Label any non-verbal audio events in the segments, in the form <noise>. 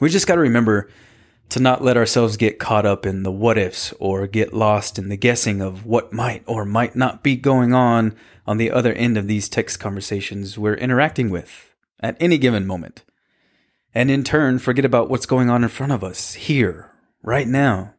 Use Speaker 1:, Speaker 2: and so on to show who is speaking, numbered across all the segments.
Speaker 1: We just got to remember to not let ourselves get caught up in the what ifs or get lost in the guessing of what might or might not be going on on the other end of these text conversations we're interacting with at any given moment. And in turn, forget about what's going on in front of us here, right now.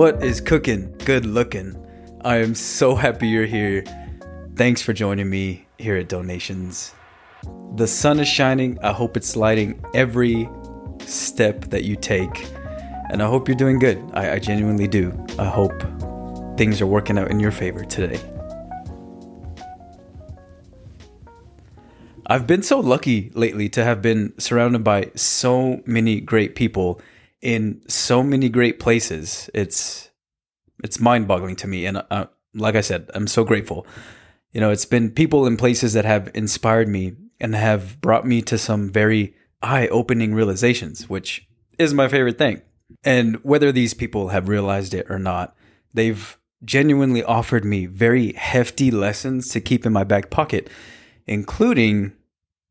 Speaker 1: What is cooking? Good looking. I am so happy you're here. Thanks for joining me here at Donations. The sun is shining. I hope it's lighting every step that you take. And I hope you're doing good. I, I genuinely do. I hope things are working out in your favor today. I've been so lucky lately to have been surrounded by so many great people in so many great places. It's it's mind-boggling to me, and uh, like I said, I'm so grateful. You know, it's been people and places that have inspired me and have brought me to some very eye-opening realizations, which is my favorite thing. And whether these people have realized it or not, they've genuinely offered me very hefty lessons to keep in my back pocket, including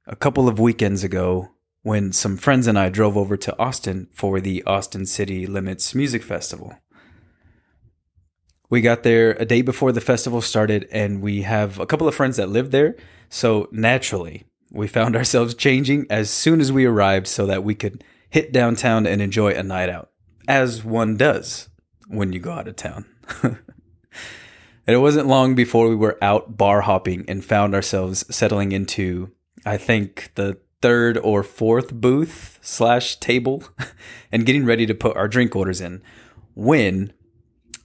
Speaker 1: a couple of weekends ago when some friends and I drove over to Austin for the Austin City Limits Music Festival. We got there a day before the festival started, and we have a couple of friends that live there. So naturally, we found <laughs> ourselves changing as soon as we arrived so that we could hit downtown and enjoy a night out, as one does when you go out of town. <laughs> and it wasn't long before we were out bar hopping and found ourselves settling into, I think, the third or fourth booth slash table <laughs> and getting ready to put our drink orders in when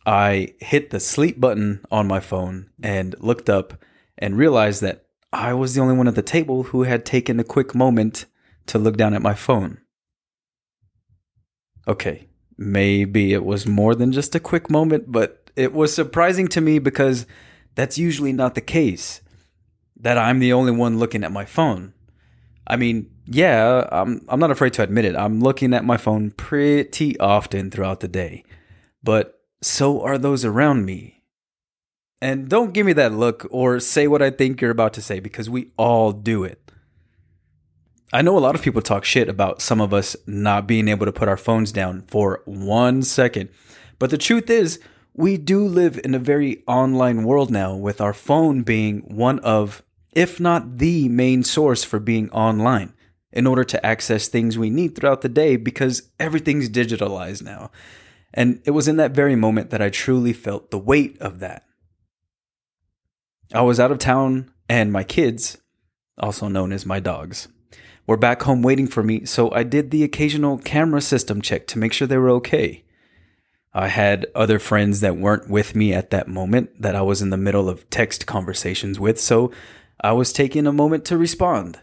Speaker 1: I hit the sleep button on my phone and looked up and realized that I was the only one at the table who had taken a quick moment to look down at my phone. Okay, maybe it was more than just a quick moment, but it was surprising to me because that's usually not the case. That I'm the only one looking at my phone. I mean, yeah, I'm I'm not afraid to admit it. I'm looking at my phone pretty often throughout the day. But so are those around me. And don't give me that look or say what I think you're about to say because we all do it. I know a lot of people talk shit about some of us not being able to put our phones down for one second. But the truth is, we do live in a very online world now with our phone being one of if not the main source for being online in order to access things we need throughout the day because everything's digitalized now. And it was in that very moment that I truly felt the weight of that. I was out of town, and my kids, also known as my dogs, were back home waiting for me, so I did the occasional camera system check to make sure they were okay. I had other friends that weren't with me at that moment that I was in the middle of text conversations with, so I was taking a moment to respond.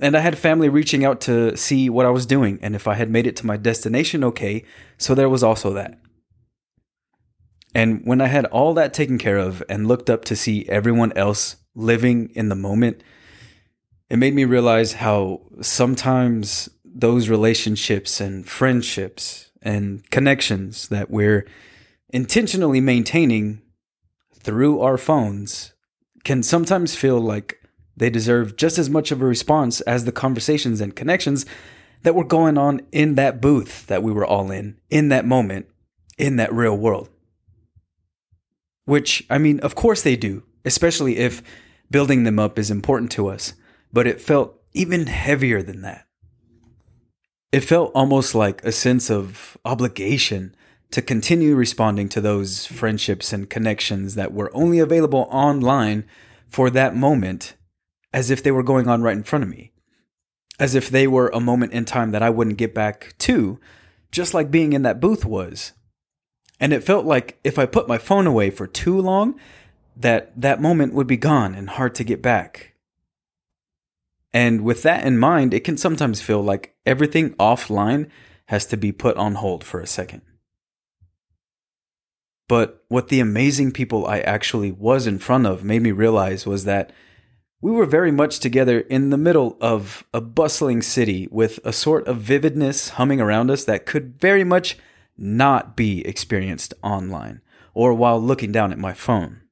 Speaker 1: And I had family reaching out to see what I was doing and if I had made it to my destination okay, so there was also that. And when I had all that taken care of and looked up to see everyone else living in the moment, it made me realize how sometimes those relationships and friendships and connections that we're intentionally maintaining through our phones can sometimes feel like they deserve just as much of a response as the conversations and connections that were going on in that booth that we were all in, in that moment, in that real world. Which, I mean, of course they do, especially if building them up is important to us, but it felt even heavier than that. It felt almost like a sense of obligation to continue responding to those friendships and connections that were only available online for that moment as if they were going on right in front of me, as if they were a moment in time that I wouldn't get back to, just like being in that booth was. And it felt like if I put my phone away for too long, that that moment would be gone and hard to get back. And with that in mind, it can sometimes feel like everything offline has to be put on hold for a second. But what the amazing people I actually was in front of made me realize was that we were very much together in the middle of a bustling city with a sort of vividness humming around us that could very much not be experienced online or while looking down at my phone.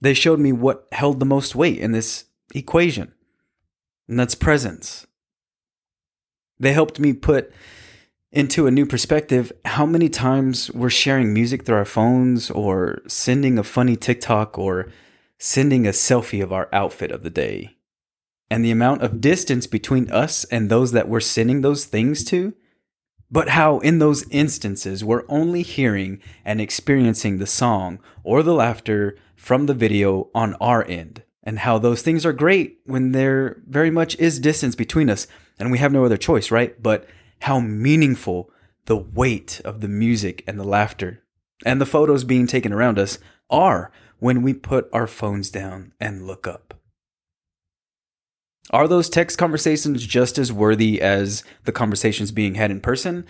Speaker 1: They showed me what held the most weight in this equation, and that's presence. They helped me put into a new perspective how many times we're sharing music through our phones or sending a funny TikTok or sending a selfie of our outfit of the day. And the amount of distance between us and those that we're sending those things to, but how in those instances we're only hearing and experiencing the song or the laughter from the video on our end, and how those things are great when there very much is distance between us and we have no other choice, right? But how meaningful the weight of the music and the laughter and the photos being taken around us are when we put our phones down and look up. Are those text conversations just as worthy as the conversations being had in person?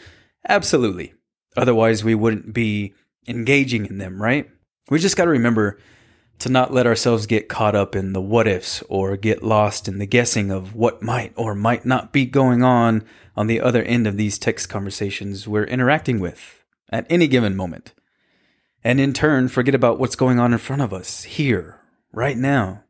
Speaker 1: Absolutely. Otherwise, we wouldn't be engaging in them, right? We just got to remember to not let ourselves get caught up in the what ifs or get lost in the guessing of what might or might not be going on on the other end of these text conversations we're interacting with at any given moment and in turn forget about what's going on in front of us here, right now.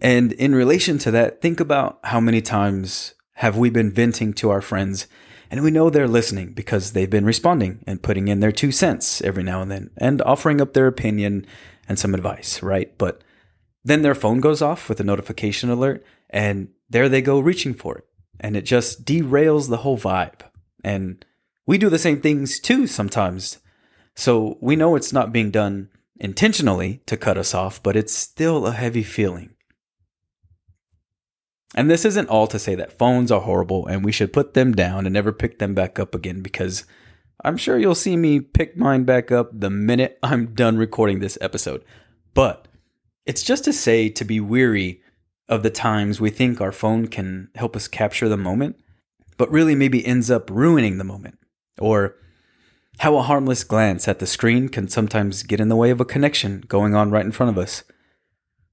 Speaker 1: And in relation to that, think about how many times have we been venting to our friends and we know they're listening because they've been responding and putting in their two cents every now and then and offering up their opinion and some advice, right? But then their phone goes off with a notification alert and there they go reaching for it. And it just derails the whole vibe. And we do the same things too sometimes so we know it's not being done intentionally to cut us off, but it's still a heavy feeling. And this isn't all to say that phones are horrible and we should put them down and never pick them back up again because I'm sure you'll see me pick mine back up the minute <laughs> I'm done recording this episode. But it's just to say to be weary of the times we think our phone can help us capture the moment, but really maybe ends up ruining the moment. Or how a harmless glance at the screen can sometimes get in the way of a connection going on right in front of us.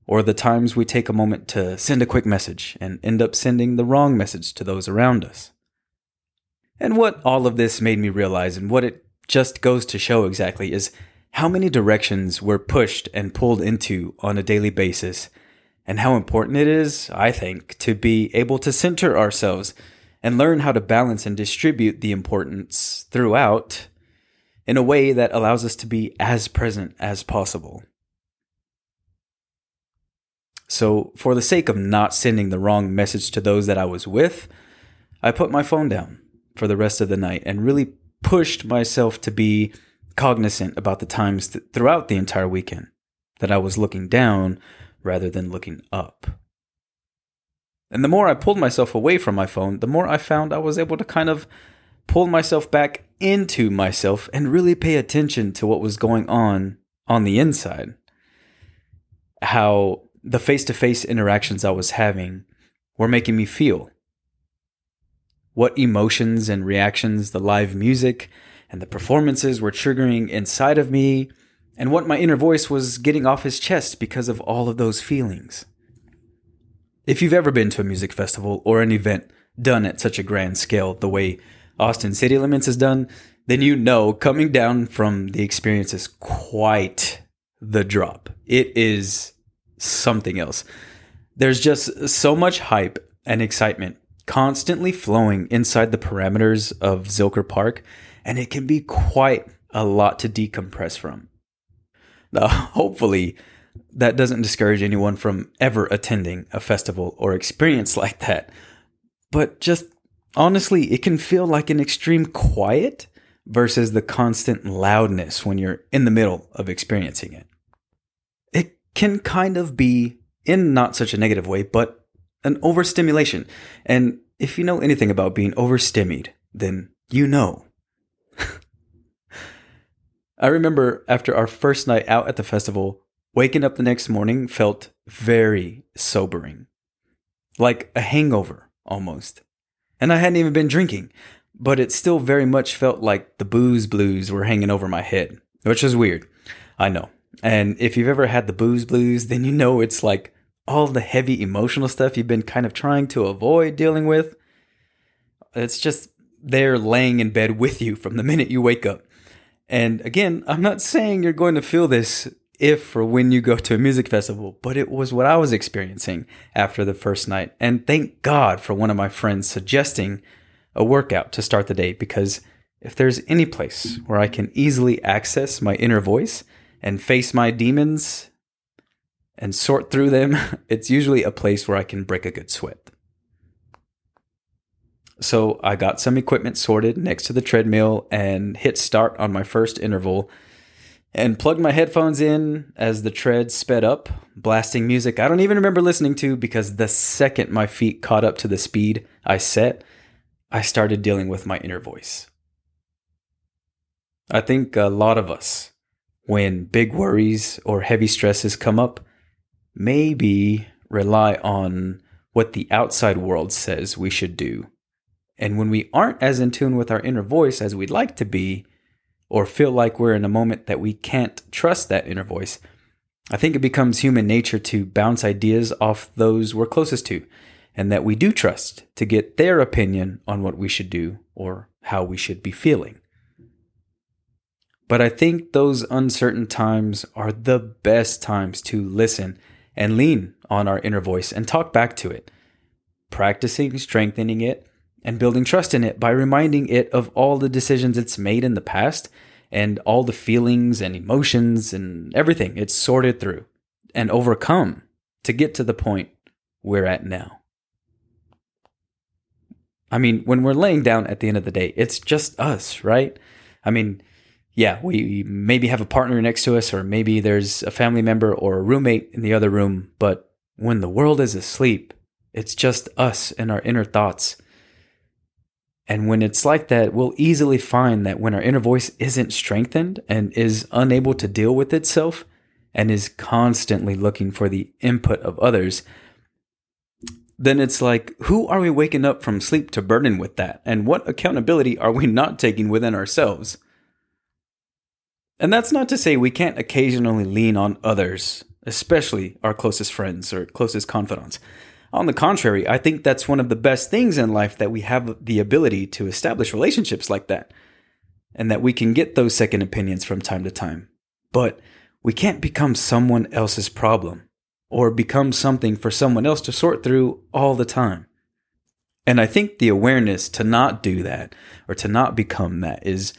Speaker 1: Or the times we take a moment to send a quick message and end up sending the wrong message to those around us. And what all of this made me realize, and what it just goes to show exactly, is how many directions we're pushed and pulled into on a daily basis, and how important it is, I think, to be able to center ourselves and learn how to balance and distribute the importance throughout in a way that allows us to be as present as possible. So, for the sake of not sending the wrong message to those that I was with, I put my phone down for the rest of the night and really pushed myself to be cognizant about the times th- throughout the entire weekend that I was looking down rather than looking up. And the more I pulled myself away from my phone, the more I found I was able to kind of pull myself back into myself and really pay attention to what was going on on the inside. How the face to face interactions I was having were making me feel. What emotions and reactions the live music and the performances were triggering inside of me, and what my inner voice was getting off his chest because of all of those feelings. If you've ever been to a music festival or an event done at such a grand scale, the way Austin City Limits is done, then you know coming down from the experience is quite the drop. It is something else. There's just so much hype and excitement constantly flowing inside the parameters of Zilker Park, and it can be quite a lot to decompress from. Now, <laughs> hopefully, that doesn't discourage anyone from ever attending a festival or experience <laughs> like that. But just honestly, it can feel like an extreme quiet versus the constant loudness when you're in the middle of experiencing it. It can kind of be, in not such a negative way, but an overstimulation. And if you know anything about being overstimulated, then you know. <laughs> I remember after our first night out at the festival, waking up the next morning felt very sobering. Like a hangover almost. And I hadn't even been drinking, but it still very much felt like the booze blues were hanging over my head. which is weird. I know. And if you've ever had the booze blues, then you know it's like all the heavy emotional stuff you've been kind of trying to avoid dealing with. It's just there laying in bed with you from the minute you wake up. And again, I'm not saying you're going to feel this if or when you go to a music festival, but it was what I was experiencing after the first night. And thank God for one of my friends suggesting a workout to start the day because if there's any place where I can easily access my inner voice and face my demons and sort through them, <laughs> it's usually a place where I can break a good sweat. So I got some equipment sorted next to the treadmill and hit start on my first interval and plugged my headphones in as the tread sped up, blasting music I don't even remember listening to because the second my feet caught up to the speed I set, I started dealing with my inner voice. I think a lot of us, when big worries or heavy stresses come up, maybe rely on what the outside world says we should do and when we aren't as in tune with our inner voice as we'd like to be, or feel like we're in a moment that we can't trust that inner voice, I think it becomes human nature to bounce ideas off those we're closest to and that we do trust to get their opinion on what we should do or how we should be feeling. But I think those uncertain times are the best times to listen and lean on our inner voice and talk back to it, practicing strengthening it and building trust in it by reminding it of all the decisions it's made in the past and all the feelings and emotions and everything it's sorted through and overcome to get to the point we're at now. I mean, when we're laying down at the end of the day, it's just us, right? I mean, yeah, we maybe have a partner next to us, or maybe there's a family member or a roommate in the other room, but when the world is asleep, it's just us and our inner thoughts and when it's like that, we'll easily find that when our inner voice isn't strengthened and is unable to deal with itself and is constantly looking for the input of others, then it's like, who are we waking up from sleep to burden with that? And what accountability are we not taking within ourselves? And that's not to say we can't occasionally lean on others, especially our closest friends or closest confidants. On the contrary, I think that's one of the best things in life that we have the ability to establish relationships like that and that we can get those second opinions from time to time. But we can't become someone else's problem or become something for someone else to sort through all the time. And I think the awareness to not do that or to not become that is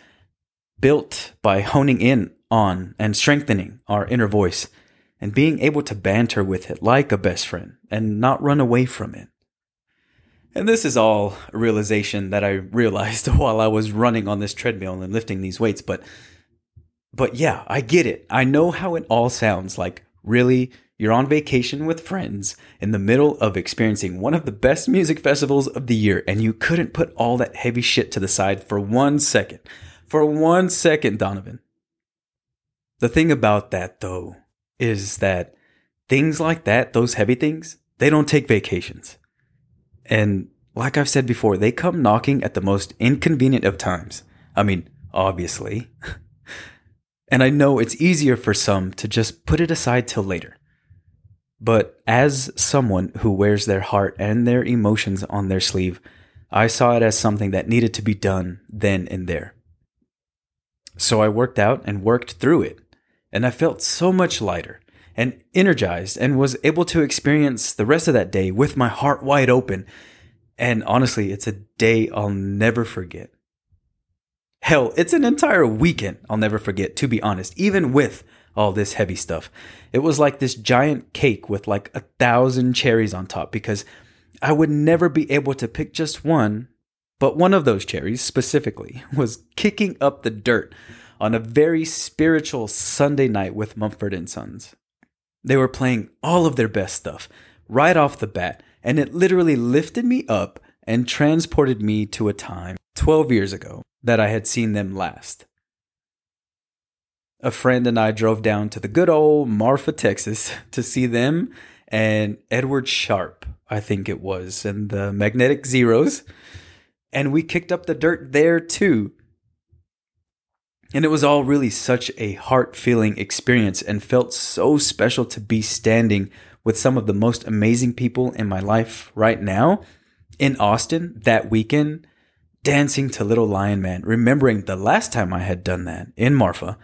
Speaker 1: built by honing in on and strengthening our inner voice and being able to banter with it like a best friend and not run away from it. And this is all a realization that I realized <laughs> while I was running on this treadmill and lifting these weights, but but yeah, I get it. I know how it all sounds like really you're on vacation with friends in the middle of experiencing one of the best music festivals of the year and you couldn't put all that heavy shit to the side for 1 second. For 1 second, Donavon. The thing about that though is that things like that, those heavy things, they don't take vacations. And like I've said before, they come knocking at the most inconvenient of times. I mean, obviously. <laughs> and I know it's easier for some to just put it aside till later. But as someone who wears their heart and their emotions on their sleeve, I saw it as something that needed to be done then and there. So I worked out and worked through it and I felt so much lighter and energized and was able to experience the rest of that day with my heart wide open. And honestly, it's a day I'll never forget. Hell, it's an entire weekend I'll never forget, to be honest, even with all this heavy stuff. It was like this giant cake with like a thousand cherries on top because I would never be able to pick just one, but one of those cherries specifically was kicking up the dirt on a very spiritual Sunday night with Mumford and Sons. They were playing all of their best stuff right off the bat, and it literally lifted me up and transported me to a time 12 years ago that I had seen them last. A friend and I drove down to the good old Marfa, Texas <laughs> to see them and Edward Sharpe, I think it was, and the Magnetic Zeros. And we kicked up the dirt there too And it was all really such a heart feeling experience and felt so special to be standing with some of the most amazing people in my life right now in Austin that weekend, dancing to Little Lion Man, remembering the last time I had done that in Marfa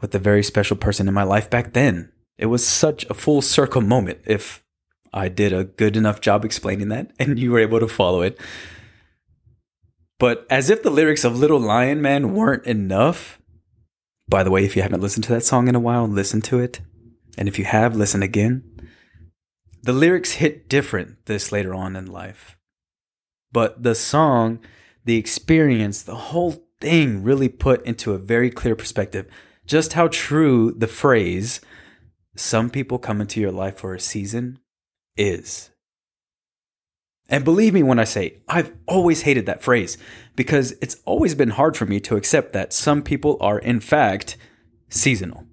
Speaker 1: with a very special person in my life back then. It was such a full circle moment if I did a good enough job explaining that and you were able to follow it. But as if the lyrics of Little Lion Man weren't enough, by the way, if you haven't listened to that song in a while, listen to it. And if you have, listen again. The lyrics hit different this later on in life. But the song, the experience, the whole thing really put into a very clear perspective just how true the phrase, some people come into your life for a season, is. And believe me when I say, I've always hated that phrase because it's always been hard for me to accept that some people are, in fact, seasonal.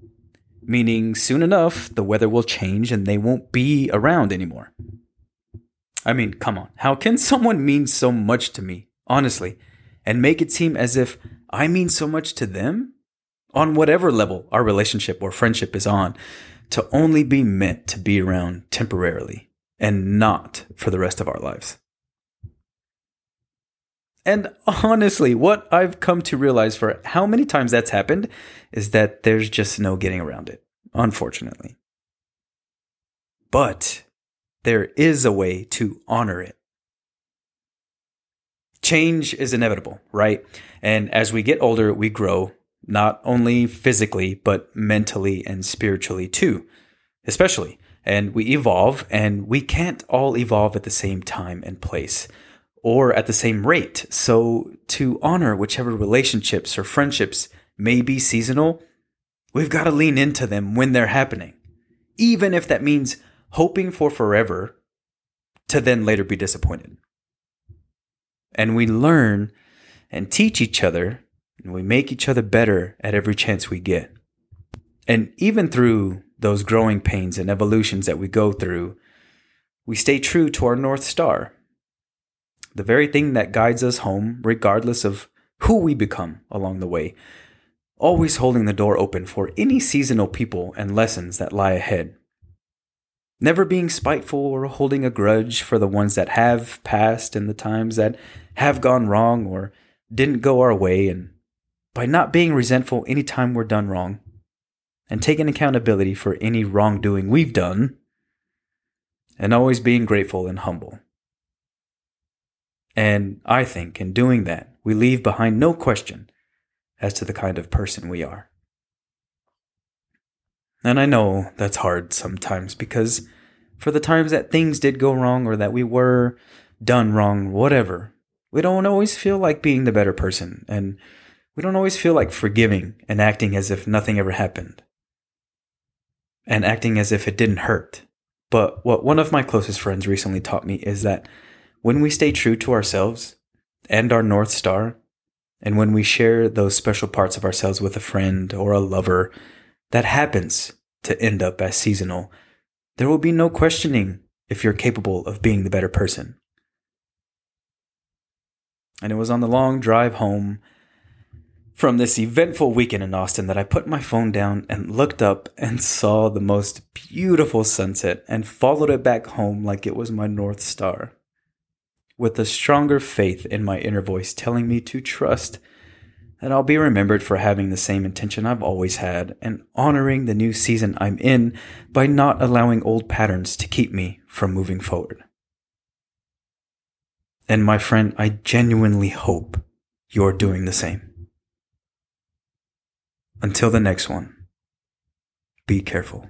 Speaker 1: Meaning, soon enough, the weather will change and they won't be around anymore. I mean, come on. How can <laughs> someone mean so much to me, honestly, and make it seem as if I mean so much to them? On whatever level our relationship or friendship is on, to only be meant to be around temporarily and not for the rest of our lives. And honestly, what I've come to realize for how many times that's happened is that there's just no getting around it, unfortunately. But there is a way to honor it. Change is inevitable, right? And as we get older, we grow, not only physically, but mentally and spiritually too, especially and we evolve, and we can't all evolve at the same time and place or at the same rate. So, to honor whichever relationships or friendships may be seasonal, we've got to lean into them when they're happening, even if that means hoping for forever to then later be disappointed. And we learn and teach each other, and we make each other better at every chance we get. And even through those growing pains and evolutions that we go through, we stay true to our North Star, the very thing that guides us home, regardless of who we become along the way, always holding the door open for any seasonal people and lessons that lie ahead. Never being spiteful or holding a grudge for the ones that have passed and the times that have gone wrong or didn't go our way, and by not being resentful anytime we're done wrong, and taking accountability for any wrongdoing we've done, and always being grateful and humble. And I think in doing that, we leave behind no question as to the kind of person we are. And I know that's hard sometimes because for the times that things did go wrong or that we were done wrong, whatever, we don't always feel like being the better person and we don't always feel like forgiving and acting as if nothing ever happened and acting as if it didn't hurt. But what one of my closest friends recently taught me is that when we stay true to ourselves and our North Star, and when we share those special parts of ourselves with a friend or a lover, that happens to end up as seasonal. There will be no questioning if you're capable of being the better person. And it was on the long drive home from this eventful weekend in Austin that I put my phone down and looked up and saw the most beautiful sunset and followed it back home like it was my North Star. With a stronger faith in my inner voice telling me to trust that I'll be remembered for having the same intention I've always had and honoring the new season I'm in by not allowing old patterns to keep me from moving forward. And my friend, I genuinely hope you're doing the same. Until the next one, be careful.